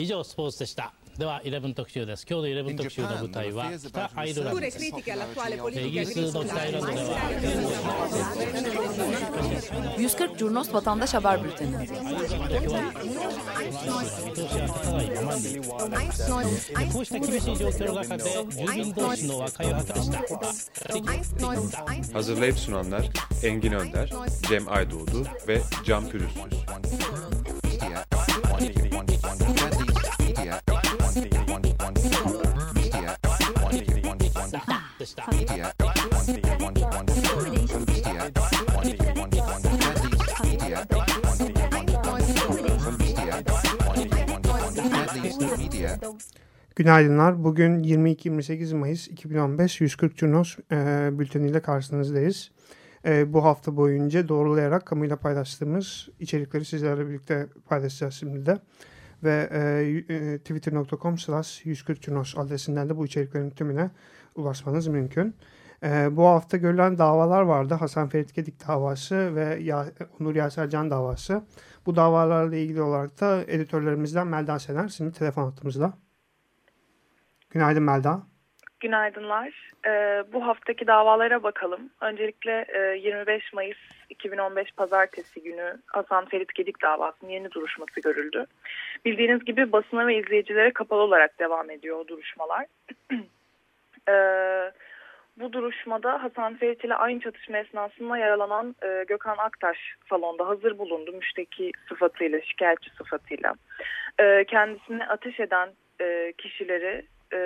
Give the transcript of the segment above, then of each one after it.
以上スポーツでしたでは11特集です今日の11特集の舞台は北アイルランドですイギリスの北アイルランドでは140 Curnos Vatandaş Haber Bülteni こうした厳しい状況の中で住民同士の和解を図りました Hazırlayıp sunanlar Engin Önder, Cem Aydoğdu ve Can Pürüzsüz. Günaydınlar. Bugün 22-28 Mayıs 2015 140 Curnos e, bülteniyle karşınızdayız. E, bu hafta boyunca doğrulayarak kamuyla paylaştığımız içerikleri sizlerle birlikte paylaşacağız şimdi de. Ve e, e, twitter.com slash 140 Curnos adresinden de bu içeriklerin tümüne ulaşmanız mümkün. E, bu hafta görülen davalar vardı. Hasan Ferit Gedik davası ve ya, Onur Yaser Can davası. Bu davalarla ilgili olarak da editörlerimizden Melda Sener şimdi telefon hattımızda. Günaydın Melda. Günaydınlar. Ee, bu haftaki davalara bakalım. Öncelikle e, 25 Mayıs 2015 Pazartesi günü Hasan Ferit Gedik davasının yeni duruşması görüldü. Bildiğiniz gibi basına ve izleyicilere kapalı olarak devam ediyor o duruşmalar. ee, bu duruşmada Hasan Ferit ile aynı çatışma esnasında yaralanan e, Gökhan Aktaş salonda hazır bulundu. Müşteki sıfatıyla, şikayetçi sıfatıyla. E, kendisine ateş eden e, kişileri e,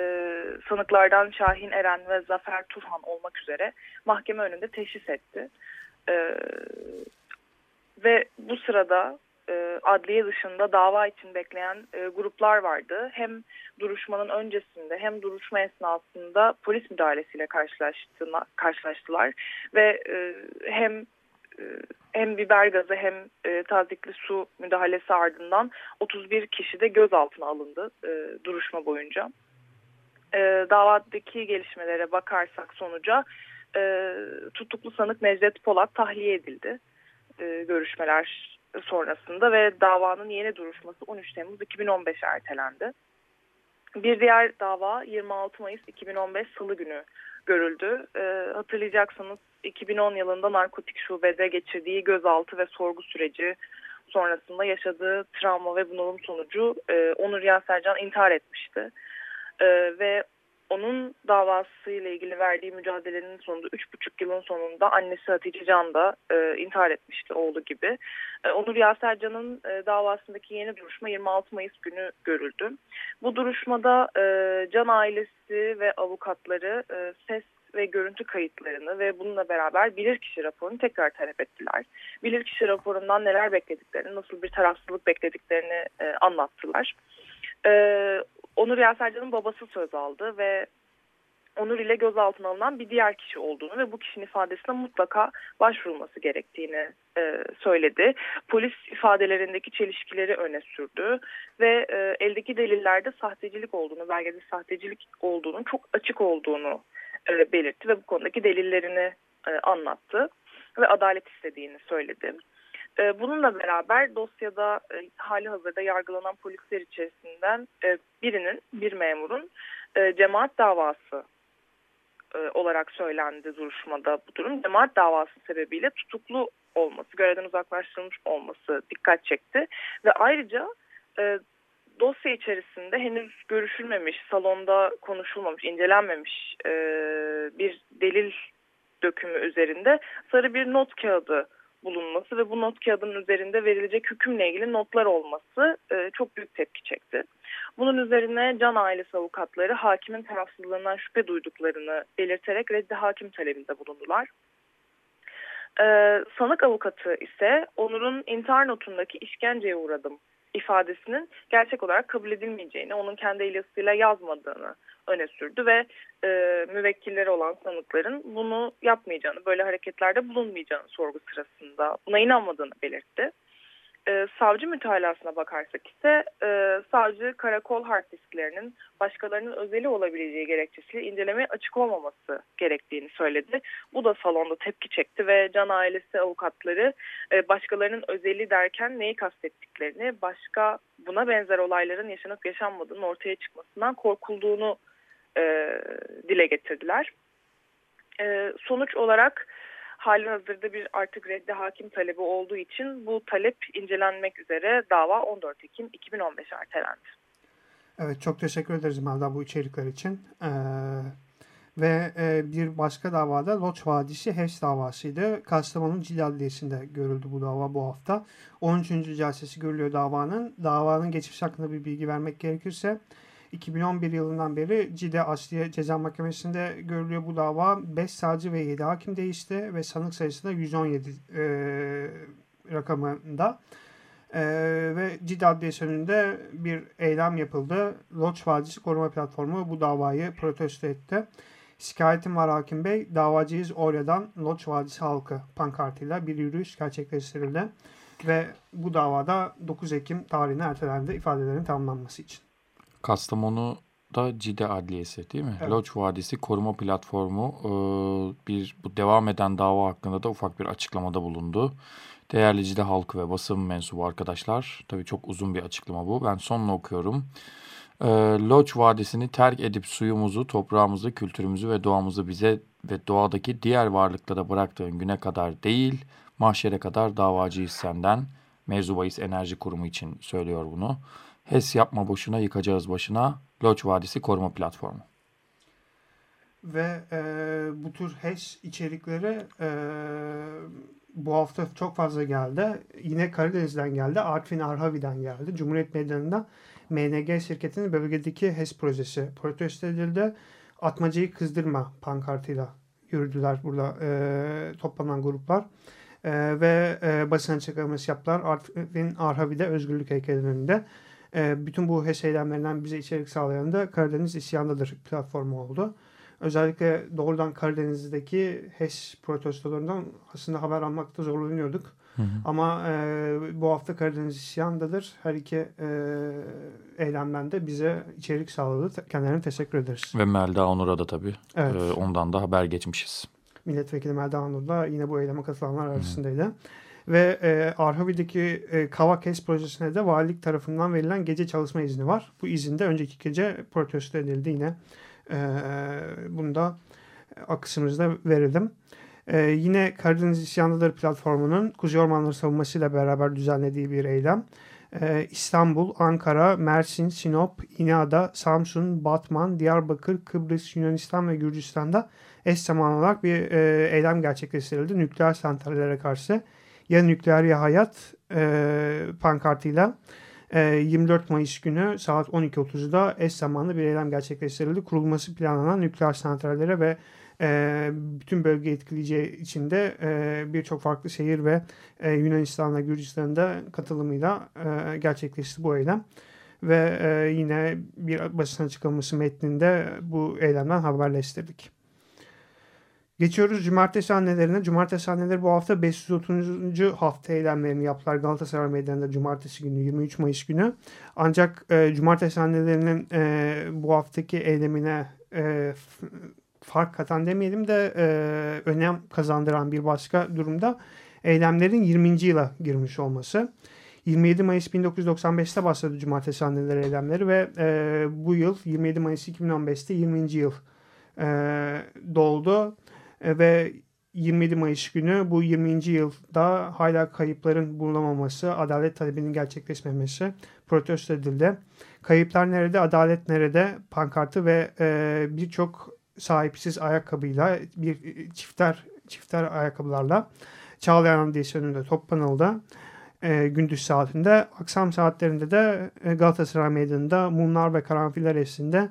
sanıklardan Şahin Eren ve Zafer Turhan olmak üzere mahkeme önünde teşhis etti. E, ve bu sırada e, adliye dışında dava için bekleyen e, gruplar vardı. Hem duruşmanın öncesinde hem duruşma esnasında polis müdahalesiyle karşılaştılar. Ve e, hem e, hem biber gazı hem e, tazikli su müdahalesi ardından 31 kişi de gözaltına alındı e, duruşma boyunca. E, davadaki gelişmelere bakarsak sonuca e, tutuklu sanık Necdet Polat tahliye edildi. E, görüşmeler sonrasında ve davanın yeni duruşması 13 Temmuz 2015 ertelendi. Bir diğer dava 26 Mayıs 2015 Salı günü görüldü. E, hatırlayacaksınız 2010 yılında narkotik şubede geçirdiği gözaltı ve sorgu süreci sonrasında yaşadığı travma ve bunalım sonucu e, Onur Yasercan intihar etmişti e, ve onun davasıyla ilgili verdiği mücadelenin sonunda 3,5 yılın sonunda annesi Hatice Can da e, intihar etmişti oğlu gibi. E, Onur Yasercan'ın e, davasındaki yeni duruşma 26 Mayıs günü görüldü. Bu duruşmada e, Can ailesi ve avukatları e, ses ve görüntü kayıtlarını ve bununla beraber bilirkişi raporunu tekrar talep ettiler. Bilirkişi raporundan neler beklediklerini, nasıl bir tarafsızlık beklediklerini e, anlattılar. E, Onur Yasercan'ın babası söz aldı ve Onur ile gözaltına alınan bir diğer kişi olduğunu ve bu kişinin ifadesine mutlaka başvurulması gerektiğini e, söyledi. Polis ifadelerindeki çelişkileri öne sürdü ve e, eldeki delillerde sahtecilik olduğunu, belgede sahtecilik olduğunu, çok açık olduğunu e, belirtti ve bu konudaki delillerini e, anlattı ve adalet istediğini söyledi. E, bununla beraber dosyada e, hali hazırda yargılanan polisler içerisinden e, birinin, bir memurun e, cemaat davası olarak söylendi duruşmada bu durum. Cemaat davası sebebiyle tutuklu olması, görevden uzaklaştırılmış olması dikkat çekti. Ve ayrıca dosya içerisinde henüz görüşülmemiş, salonda konuşulmamış, incelenmemiş bir delil dökümü üzerinde sarı bir not kağıdı bulunması ve bu not kağıdının üzerinde verilecek hükümle ilgili notlar olması e, çok büyük tepki çekti. Bunun üzerine can ailesi avukatları hakimin tarafsızlığından şüphe duyduklarını belirterek reddi hakim talebinde bulundular. Ee, sanık avukatı ise Onur'un intihar notundaki işkenceye uğradım ifadesinin gerçek olarak kabul edilmeyeceğini, onun kendi el yazmadığını öne sürdü ve e, müvekkilleri olan sanıkların bunu yapmayacağını, böyle hareketlerde bulunmayacağını sorgu sırasında buna inanmadığını belirtti. E, savcı mütalasına bakarsak ise e, savcı karakol hard disklerinin başkalarının özeli olabileceği gerekçesiyle incelemeye açık olmaması gerektiğini söyledi. Bu da salonda tepki çekti ve Can ailesi avukatları e, başkalarının özeli derken neyi kastettiklerini, başka buna benzer olayların yaşanıp yaşanmadığının ortaya çıkmasından korkulduğunu e, dile getirdiler. E, sonuç olarak hali hazırda bir artık reddi hakim talebi olduğu için bu talep incelenmek üzere dava 14 Ekim 2015 ertelendi. Evet çok teşekkür ederiz Melda bu içerikler için. Ee, ve e, bir başka davada Loç Vadisi HES davasıydı. Kastamonu Cil Adliyesi'nde görüldü bu dava bu hafta. 13. celsesi görülüyor davanın. Davanın geçmiş hakkında bir bilgi vermek gerekirse 2011 yılından beri Cide Asliye Ceza Mahkemesi'nde görülüyor bu dava. 5 savcı ve 7 hakim değişti ve sanık sayısı da 117 e, rakamında. E, ve Cide Adliyesi önünde bir eylem yapıldı. Loç Vadisi Koruma Platformu bu davayı protesto etti. Şikayetim var Hakim Bey. Davacıyız Orya'dan Loç Vadisi halkı pankartıyla bir yürüyüş gerçekleştirildi. Ve bu davada 9 Ekim tarihine ertelendi ifadelerin tamamlanması için. Kastamonu'da Cide Adliyesi değil mi? Evet. Loç Vadisi Koruma Platformu e, bir bu devam eden dava hakkında da ufak bir açıklamada bulundu. Değerli Cide halkı ve basın mensubu arkadaşlar. Tabii çok uzun bir açıklama bu. Ben sonunu okuyorum. E, Loç Vadisi'ni terk edip suyumuzu, toprağımızı, kültürümüzü ve doğamızı bize ve doğadaki diğer varlıklara bıraktığın güne kadar değil, mahşere kadar davacıyız senden. Mevzu Bahis Enerji Kurumu için söylüyor bunu. HES yapma boşuna yıkacağız başına. Loç Vadisi Koruma Platformu. Ve e, bu tür HES içerikleri e, bu hafta çok fazla geldi. Yine Karadeniz'den geldi. Artvin Arhavi'den geldi. Cumhuriyet Meydanı'nda MNG şirketinin bölgedeki HES projesi protesto edildi. Atmacayı kızdırma pankartıyla yürüdüler burada e, toplanan gruplar. E, ve e, basın açıklaması yaptılar. Artvin Arhavi'de özgürlük heykelinin önünde. E, bütün bu HES eylemlerinden bize içerik sağlayan da Karadeniz İsyandadır platformu oldu. Özellikle doğrudan Karadeniz'deki HES protestolarından aslında haber almakta zorlanıyorduk. Hı hı. Ama e, bu hafta Karadeniz İsyandadır. Her iki e, eylemden de bize içerik sağladı. Kendilerine teşekkür ederiz. Ve Melda Onur'a da tabii. Evet. E, ondan da haber geçmişiz. Milletvekili Melda Onur da yine bu eyleme katılanlar arasındaydı. Hı. Ve e, Arhavi'deki e, Kavakes projesine de valilik tarafından verilen gece çalışma izni var. Bu izin de önceki gece protesto edildi yine. E, bunu da akısımızda verelim. Ee, yine Karadeniz İsyanlıları platformunun Kuzey Ormanları savunmasıyla beraber düzenlediği bir eylem. Ee, İstanbul, Ankara, Mersin, Sinop, İnada, Samsun, Batman, Diyarbakır, Kıbrıs, Yunanistan ve Gürcistan'da eş zamanlı olarak bir e, eylem gerçekleştirildi. Nükleer santrallere karşı ya nükleer ya hayat e, pankartıyla e, 24 Mayıs günü saat 12.30'da eş zamanlı bir eylem gerçekleştirildi. Kurulması planlanan nükleer santrallere ve e, bütün bölge etkileyeceği için de e, birçok farklı şehir ve e, Yunanistan'la Gürcistan'da katılımıyla e, gerçekleşti bu eylem. Ve e, yine bir basın açıklaması metninde bu eylemden haberleştirdik. Geçiyoruz cumartesi annelerine. Cumartesi anneleri bu hafta 530. hafta eylemlerini yaptılar Galatasaray Meydanı'nda cumartesi günü 23 Mayıs günü. Ancak e, cumartesi annelerinin e, bu haftaki eylemine e, fark katan demeyelim de e, önem kazandıran bir başka durumda eylemlerin 20. yıla girmiş olması. 27 Mayıs 1995'te başladı Cumartesi Anneleri eylemleri ve e, bu yıl 27 Mayıs 2015'te 20. yıl e, doldu. E, ve 27 Mayıs günü bu 20. yılda hala kayıpların bulunamaması, adalet talebinin gerçekleşmemesi protesto edildi. Kayıplar nerede, adalet nerede pankartı ve e, birçok sahipsiz ayakkabıyla bir çifter çifter ayakkabılarla Çağlayan Adliyesi önünde toplanıldı. E, gündüz saatinde. Akşam saatlerinde de e, Galatasaray Meydanı'nda mumlar ve karanfiller eşliğinde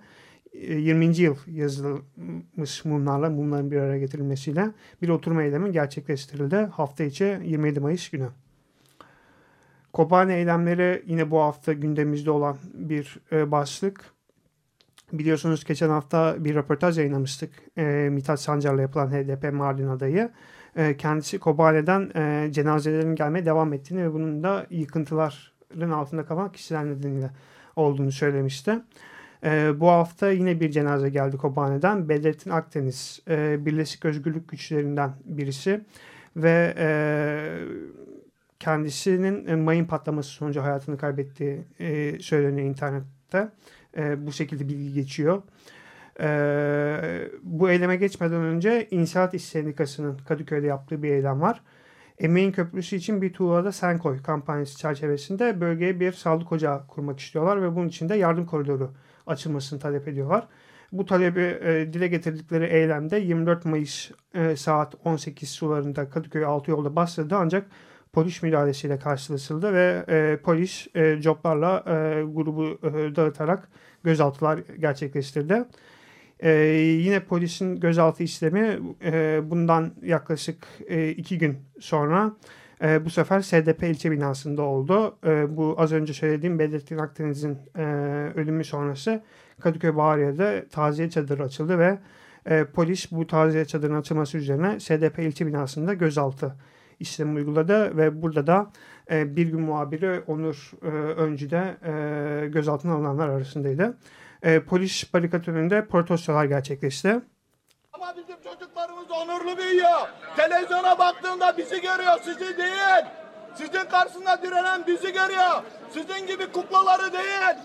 20. yıl yazılmış mumlarla, mumların bir araya getirilmesiyle bir oturma eylemi gerçekleştirildi. Hafta içi 27 Mayıs günü. Kobane eylemleri yine bu hafta gündemimizde olan bir e, başlık. Biliyorsunuz geçen hafta bir röportaj yayınlamıştık. E, Mithat Sancar'la yapılan HDP Mardin adayı. e, kendisi Kobani'den e, cenazelerin gelmeye devam ettiğini ve bunun da yıkıntıların altında kalan kişiler nedeniyle olduğunu söylemişti. E, bu hafta yine bir cenaze geldi Kobani'den. Bedrettin Akdeniz, e, Birleşik Özgürlük Güçlerinden birisi ve e, kendisinin e, mayın patlaması sonucu hayatını kaybettiği e, söyleniyor internette. E, bu şekilde bilgi geçiyor. E, bu eyleme geçmeden önce İnşaat İş Sendikası'nın Kadıköy'de yaptığı bir eylem var. Emeğin Köprüsü için bir tuğlada sen koy kampanyası çerçevesinde bölgeye bir sağlık ocağı kurmak istiyorlar ve bunun için de yardım koridoru açılmasını talep ediyorlar. Bu talebi e, dile getirdikleri eylemde 24 Mayıs e, saat 18 sularında Kadıköy altı yolda başladı ancak polis müdahalesiyle karşılaşıldı ve e, polis e, coplarla e, grubu e, dağıtarak gözaltılar gerçekleştirdi. E, yine polisin gözaltı işlemi e, bundan yaklaşık e, iki gün sonra e, bu sefer SDP ilçe binasında oldu. E, bu az önce söylediğim Bedrettin Akdeniz'in e, ölümü sonrası Kadıköy Bahariye'de taziye çadırı açıldı ve e, polis bu taziye çadırının açılması üzerine SDP ilçe binasında gözaltı işlemi uyguladı ve burada da e, bir gün muhabiri Onur e, Öncü de e, gözaltına alınanlar arasındaydı. E, polis barikat önünde protestolar gerçekleşti. Ama bizim çocuklarımız onurlu büyüyor. Televizyona baktığında bizi görüyor, sizi değil. Sizin karşısında direnen bizi görüyor. Sizin gibi kuklaları değil.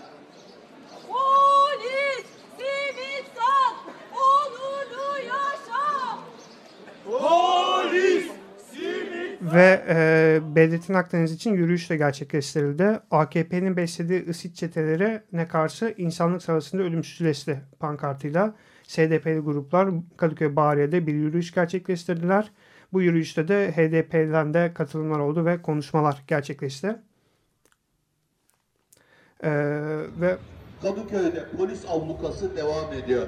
Polis, sat, onurlu yaşa. Polis, Ve e, Bedrettin Akdeniz için yürüyüş de gerçekleştirildi. AKP'nin beslediği ISİD çetelerine karşı insanlık savaşında ölümsüzleşti pankartıyla. SDP'li gruplar Kadıköy Bahariye'de bir yürüyüş gerçekleştirdiler. Bu yürüyüşte de HDP'den de katılımlar oldu ve konuşmalar gerçekleşti. Ee, ve Kadıköy'de polis ablukası devam ediyor.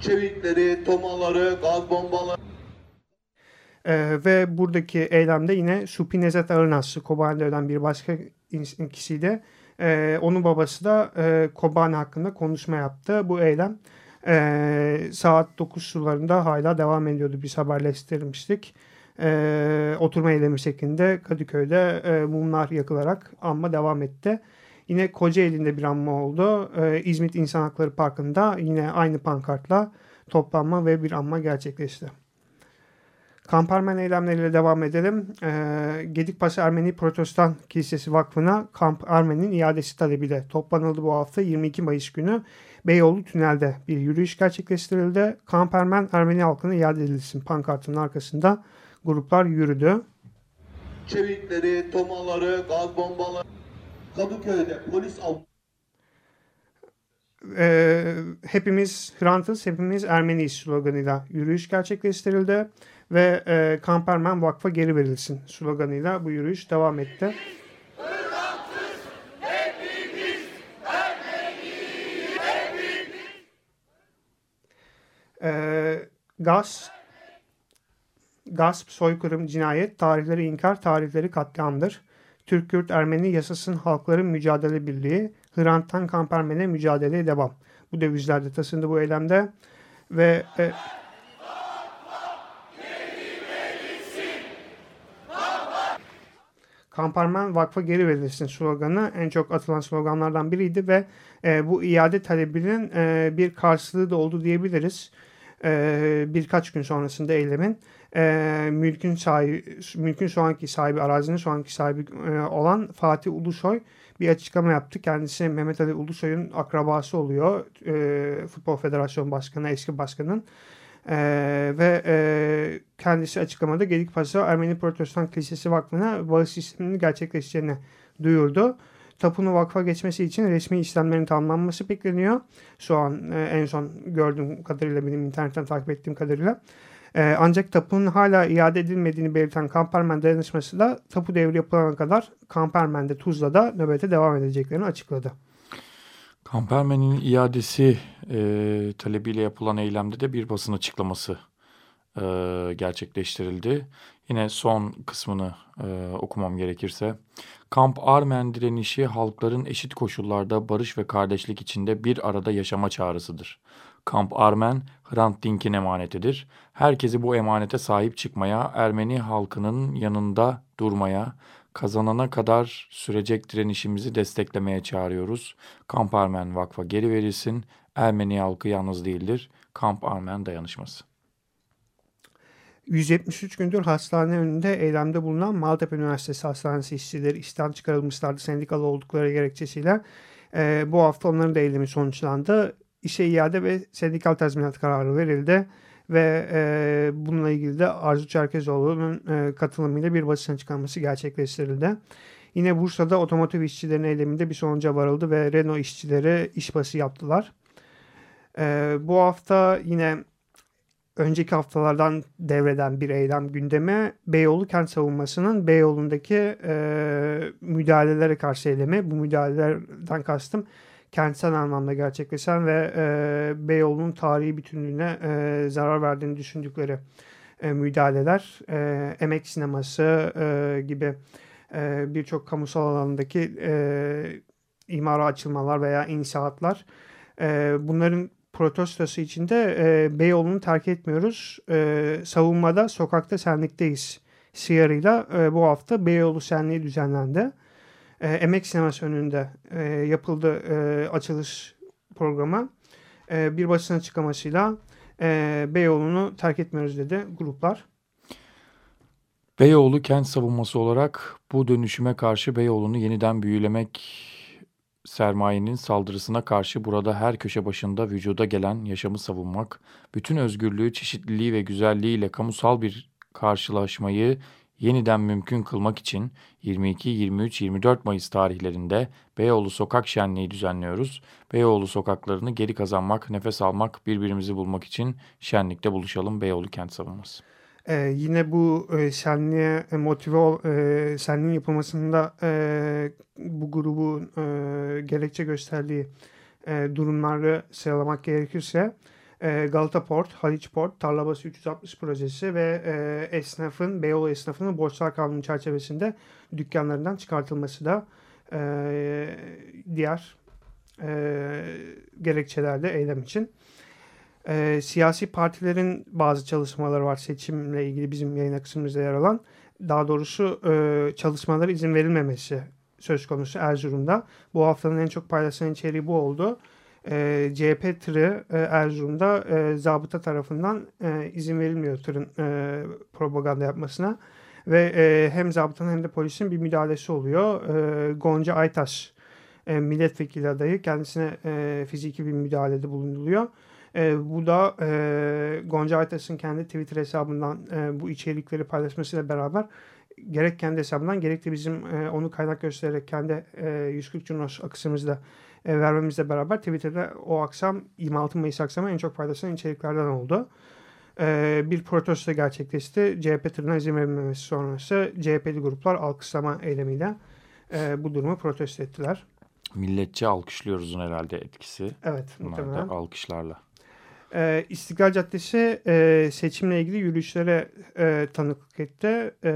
Çevikleri, tomaları, gaz bombaları. Ee, ve buradaki eylemde yine Supi Nezat Arınas, Kobani'de ölen bir başka kişiydi. Ee, onun babası da e, Kobani hakkında konuşma yaptı. Bu eylem e, saat 9 sularında hala devam ediyordu. Biz haberleştirmiştik. E, oturma eylemi şeklinde Kadıköy'de e, mumlar yakılarak anma devam etti. Yine Kocaeli'nde bir anma oldu. E, İzmit İnsan Hakları Parkı'nda yine aynı pankartla toplanma ve bir anma gerçekleşti. Kamparmen eylemleriyle devam edelim. E, Gedikpaşa Ermeni Protestan Kilisesi Vakfı'na Kamp Ermeni'nin iadesi talebiyle toplanıldı bu hafta 22 Mayıs günü. Beyoğlu Tünel'de bir yürüyüş gerçekleştirildi. Kampermen Ermeni halkına iade edilsin pankartının arkasında gruplar yürüdü. Çevikleri, tomaları, gaz bombaları. Kadıköy'de polis ablukası. Ee, hepimiz Hrantız, hepimiz Ermeniyiz sloganıyla yürüyüş gerçekleştirildi. Ve e, Kampermen Vakf'a geri verilsin sloganıyla bu yürüyüş devam etti. Ee, gasp, gasp, soykırım, cinayet, tarihleri inkar, tarihleri katliamdır. Türk-Kürt-Ermeni Yasasın Halkların Mücadele Birliği, Hrant'tan Kampermen'e mücadeleye devam. Bu devizlerde tasındı bu eylemde ve e, Kamparmen Vakf'a geri verilsin sloganı en çok atılan sloganlardan biriydi ve e, bu iade talebinin e, bir karşılığı da oldu diyebiliriz. E, birkaç gün sonrasında eylemin e, mülkün sahibi, mülkün şu anki sahibi, arazinin şu anki sahibi e, olan Fatih Ulusoy bir açıklama yaptı. Kendisi Mehmet Ali Ulusoy'un akrabası oluyor. E, Futbol Federasyonu Başkanı, eski başkanın. Ee, ve e, kendisi açıklamada Gedikpaşa Ermeni Protestan Kilisesi Vakfı'na bağış sistemini gerçekleşeceğini duyurdu. Tapunu vakfa geçmesi için resmi işlemlerin tamamlanması bekleniyor. Şu an e, en son gördüğüm kadarıyla benim internetten takip ettiğim kadarıyla. E, ancak tapunun hala iade edilmediğini belirten Kampermen dayanışması da tapu devri yapılana kadar Kampermen'de Tuzla'da nöbete devam edeceklerini açıkladı. Kampermen'in iadesi e, talebiyle yapılan eylemde de bir basın açıklaması e, gerçekleştirildi. Yine son kısmını e, okumam gerekirse. Kamp Armen direnişi halkların eşit koşullarda barış ve kardeşlik içinde bir arada yaşama çağrısıdır. Kamp Armen, Hrant Dink'in emanetidir. Herkesi bu emanete sahip çıkmaya, Ermeni halkının yanında durmaya, kazanana kadar sürecek direnişimizi desteklemeye çağırıyoruz. Kamp Armen Vakfa geri verilsin. Ermeni halkı yalnız değildir. Kamp Armen dayanışması. 173 gündür hastane önünde eylemde bulunan Maltepe Üniversitesi Hastanesi işçileri işten çıkarılmışlardı sendikalı oldukları gerekçesiyle. E, bu hafta onların da eylemi sonuçlandı. İşe iade ve sendikal tazminat kararı verildi ve e, bununla ilgili de Arzu Çerkezoğlu'nun e, katılımıyla bir basın açıklaması gerçekleştirildi. Yine Bursa'da otomotiv işçilerin eyleminde bir sonuca varıldı ve Renault işçileri işbası yaptılar. E, bu hafta yine önceki haftalardan devreden bir eylem gündeme Beyoğlu kent savunmasının Beyoğlu'ndaki e, müdahalelere karşı eylemi. Bu müdahalelerden kastım kentsel anlamda gerçekleşen ve e, Beyoğlu'nun tarihi bütünlüğüne e, zarar verdiğini düşündükleri e, müdahaleler. E, emek sineması e, gibi e, birçok kamusal alandaki e, imara açılmalar veya inşaatlar. E, bunların protestosu içinde e, Beyoğlu'nu terk etmiyoruz. E, savunmada sokakta senlikteyiz siyarıyla e, bu hafta Beyoğlu senliği düzenlendi. E, Emek Sineması önünde e, yapıldı e, açılış programı. E, bir basın açıklamasıyla e, Beyoğlu'nu terk etmiyoruz dedi gruplar. Beyoğlu kent savunması olarak bu dönüşüme karşı Beyoğlu'nu yeniden büyülemek sermayenin saldırısına karşı burada her köşe başında vücuda gelen yaşamı savunmak, bütün özgürlüğü, çeşitliliği ve güzelliğiyle kamusal bir karşılaşmayı yeniden mümkün kılmak için 22, 23, 24 Mayıs tarihlerinde Beyoğlu Sokak Şenliği düzenliyoruz. Beyoğlu sokaklarını geri kazanmak, nefes almak, birbirimizi bulmak için şenlikte buluşalım Beyoğlu Kent Savunması. Ee, yine bu e, şenliğe e, motive ol, e, şenliğin yapılmasında e, bu grubun e, gerekçe gösterdiği e, durumları sıralamak gerekirse e, Galata Port, Haliç Port, Tarlabası 360 projesi ve e, esnafın, Beyoğlu esnafının borçlar kanunu çerçevesinde dükkanlarından çıkartılması da e, diğer e, gerekçelerde eylem için. Siyasi partilerin bazı çalışmaları var seçimle ilgili bizim yayın akışımızda yer alan. Daha doğrusu e, çalışmalara izin verilmemesi söz konusu Erzurum'da. Bu haftanın en çok paylaşılan içeriği bu oldu. E, CHP tırı e, Erzurum'da e, zabıta tarafından e, izin verilmiyor tırın e, propaganda yapmasına. Ve e, hem zabıtanın hem de polisin bir müdahalesi oluyor. E, Gonca Aytaş e, milletvekili adayı kendisine e, fiziki bir müdahalede bulunuluyor. E, bu da e, Gonca Aytaş'ın kendi Twitter hesabından e, bu içerikleri paylaşmasıyla beraber gerek kendi hesabından gerek de bizim e, onu kaynak göstererek kendi e, 140 Cunos akışımızda e, vermemizle beraber Twitter'da o akşam 26 Mayıs akşamı en çok paylaşılan içeriklerden oldu. E, bir protesto gerçekleşti. CHP tırına izin verilmemesi sonrası CHP'li gruplar alkışlama eylemiyle e, bu durumu protesto ettiler. Milletçe alkışlıyoruzun herhalde etkisi. Evet. Bunlar muhtemelen. da alkışlarla. E, İstiklal Caddesi e, seçimle ilgili yürüyüşlere e, tanıklık etti. E,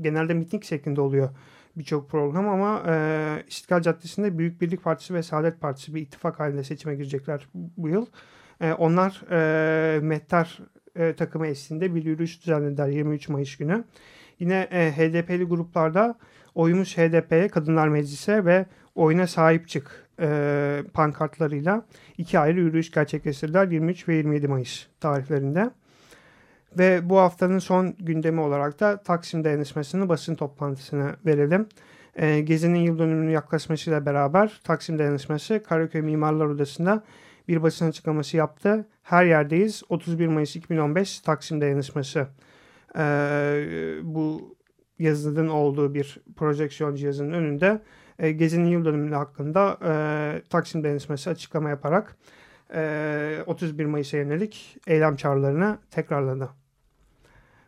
genelde miting şeklinde oluyor birçok program ama e, İstiklal Caddesi'nde Büyük Birlik Partisi ve Saadet Partisi bir ittifak halinde seçime girecekler bu yıl. E, onlar e, Mettar e, takımı eşliğinde bir yürüyüş düzenlediler 23 Mayıs günü. Yine e, HDP'li gruplarda oyumuz HDP'ye, Kadınlar Meclisi'ne ve oyuna sahip çık e, pankartlarıyla iki ayrı yürüyüş gerçekleştirdiler 23 ve 27 Mayıs tarihlerinde. Ve bu haftanın son gündemi olarak da Taksim Dayanışması'nın basın toplantısını verelim. E, Gezi'nin yıl dönümünün yaklaşmasıyla beraber Taksim Dayanışması Karaköy Mimarlar Odası'nda bir basın açıklaması yaptı. Her yerdeyiz. 31 Mayıs 2015 Taksim Dayanışması. E, bu yazının olduğu bir projeksiyon cihazının önünde e, Gezi'nin yıl dönümü hakkında e, Taksim Dayanışması açıklama yaparak e, 31 Mayıs'a yönelik eylem çağrılarını tekrarladı.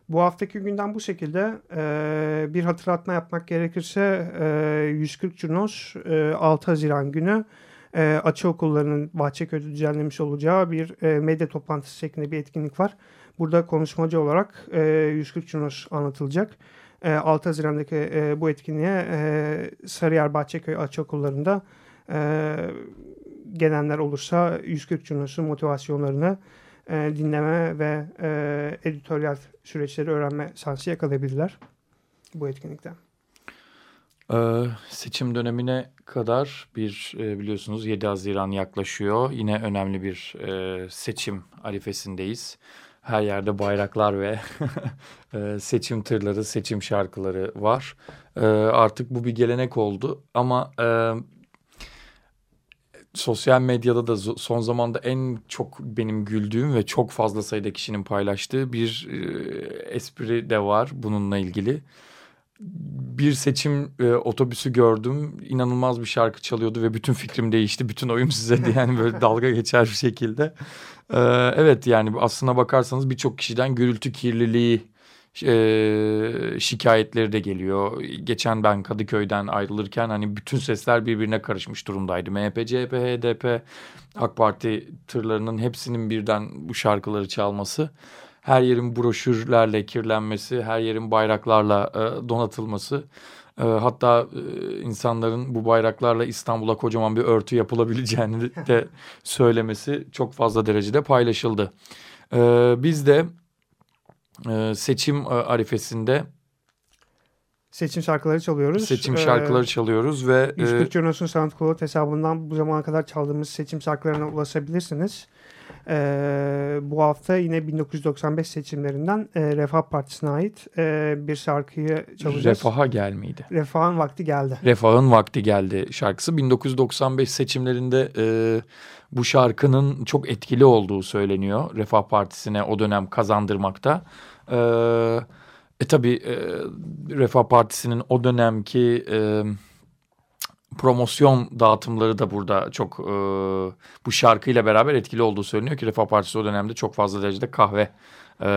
Bu haftaki günden bu şekilde e, bir hatırlatma yapmak gerekirse e, 140 Cunos e, 6 Haziran günü e, açı okullarının Bahçeköy'de düzenlemiş olacağı bir e, medya toplantısı şeklinde bir etkinlik var. Burada konuşmacı olarak e, 140 Cunos anlatılacak. E, 6 Haziran'daki e, bu etkinliğe e, Sarıyer Bahçeköy Açı Okulları'nda e, gelenler olursa 140 Cunos'un motivasyonlarını e, dinleme ve e, editoryal süreçleri öğrenme şansı yakalayabilirler bu etkinlikten. Ee, seçim dönemine kadar bir biliyorsunuz 7 Haziran yaklaşıyor. Yine önemli bir seçim arifesindeyiz. Her yerde bayraklar ve e, seçim tırları, seçim şarkıları var. E, artık bu bir gelenek oldu ama e, sosyal medyada da son zamanda en çok benim güldüğüm ve çok fazla sayıda kişinin paylaştığı bir e, espri de var bununla ilgili bir seçim e, otobüsü gördüm. İnanılmaz bir şarkı çalıyordu ve bütün fikrim değişti. Bütün oyum size diye yani böyle dalga geçer bir şekilde. E, evet yani aslına bakarsanız birçok kişiden gürültü kirliliği e, şikayetleri de geliyor. Geçen ben Kadıköy'den ayrılırken hani bütün sesler birbirine karışmış durumdaydı. MHP, CHP, HDP, AK Parti tırlarının hepsinin birden bu şarkıları çalması her yerin broşürlerle kirlenmesi, her yerin bayraklarla e, donatılması, e, hatta e, insanların bu bayraklarla İstanbul'a kocaman bir örtü yapılabileceğini de söylemesi çok fazla derecede paylaşıldı. E, biz de e, seçim e, arifesinde seçim şarkıları çalıyoruz. Seçim şarkıları ee, çalıyoruz ve 140 e, Jonos'un SoundCloud hesabından bu zamana kadar çaldığımız seçim şarkılarına ulaşabilirsiniz. Ee, bu hafta yine 1995 seçimlerinden e, Refah Partisi'ne ait e, bir şarkıyı çalacağız. Refah'a gel miydi? Refah'ın vakti geldi. Refah'ın vakti geldi şarkısı. 1995 seçimlerinde e, bu şarkının çok etkili olduğu söyleniyor. Refah Partisi'ne o dönem kazandırmakta. E, e tabii e, Refah Partisi'nin o dönemki... E, promosyon dağıtımları da burada çok e, bu şarkıyla beraber etkili olduğu söyleniyor ki Refah Partisi o dönemde çok fazla derecede kahve e,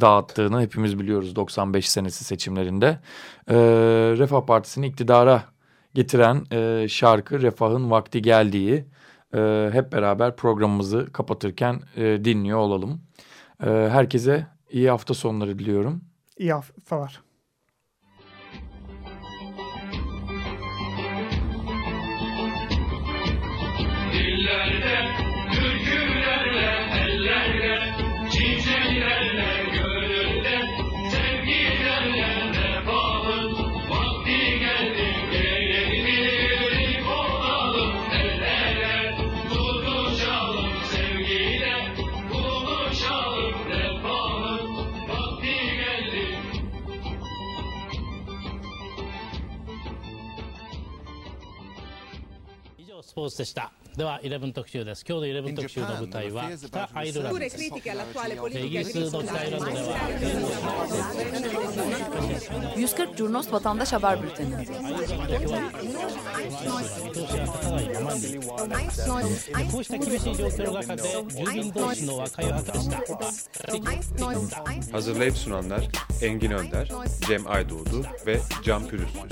dağıttığını hepimiz biliyoruz 95 senesi seçimlerinde. E, Refah Partisi'ni iktidara getiren e, şarkı Refah'ın vakti geldiği e, hep beraber programımızı kapatırken e, dinliyor olalım. E, herkese iyi hafta sonları diliyorum. İyi haftalar. スでした では11特集です今日の11特集の舞台は北アイルランドですイギリスの北アイルランドでは140 Curnos Vatandaş Haber Bülteni こうした厳しい状況の中で住民同士の和解を図りました Hazırlayıp sunanlar Engin Önder, Cem Aydoğdu ve Can Pürüzsüz.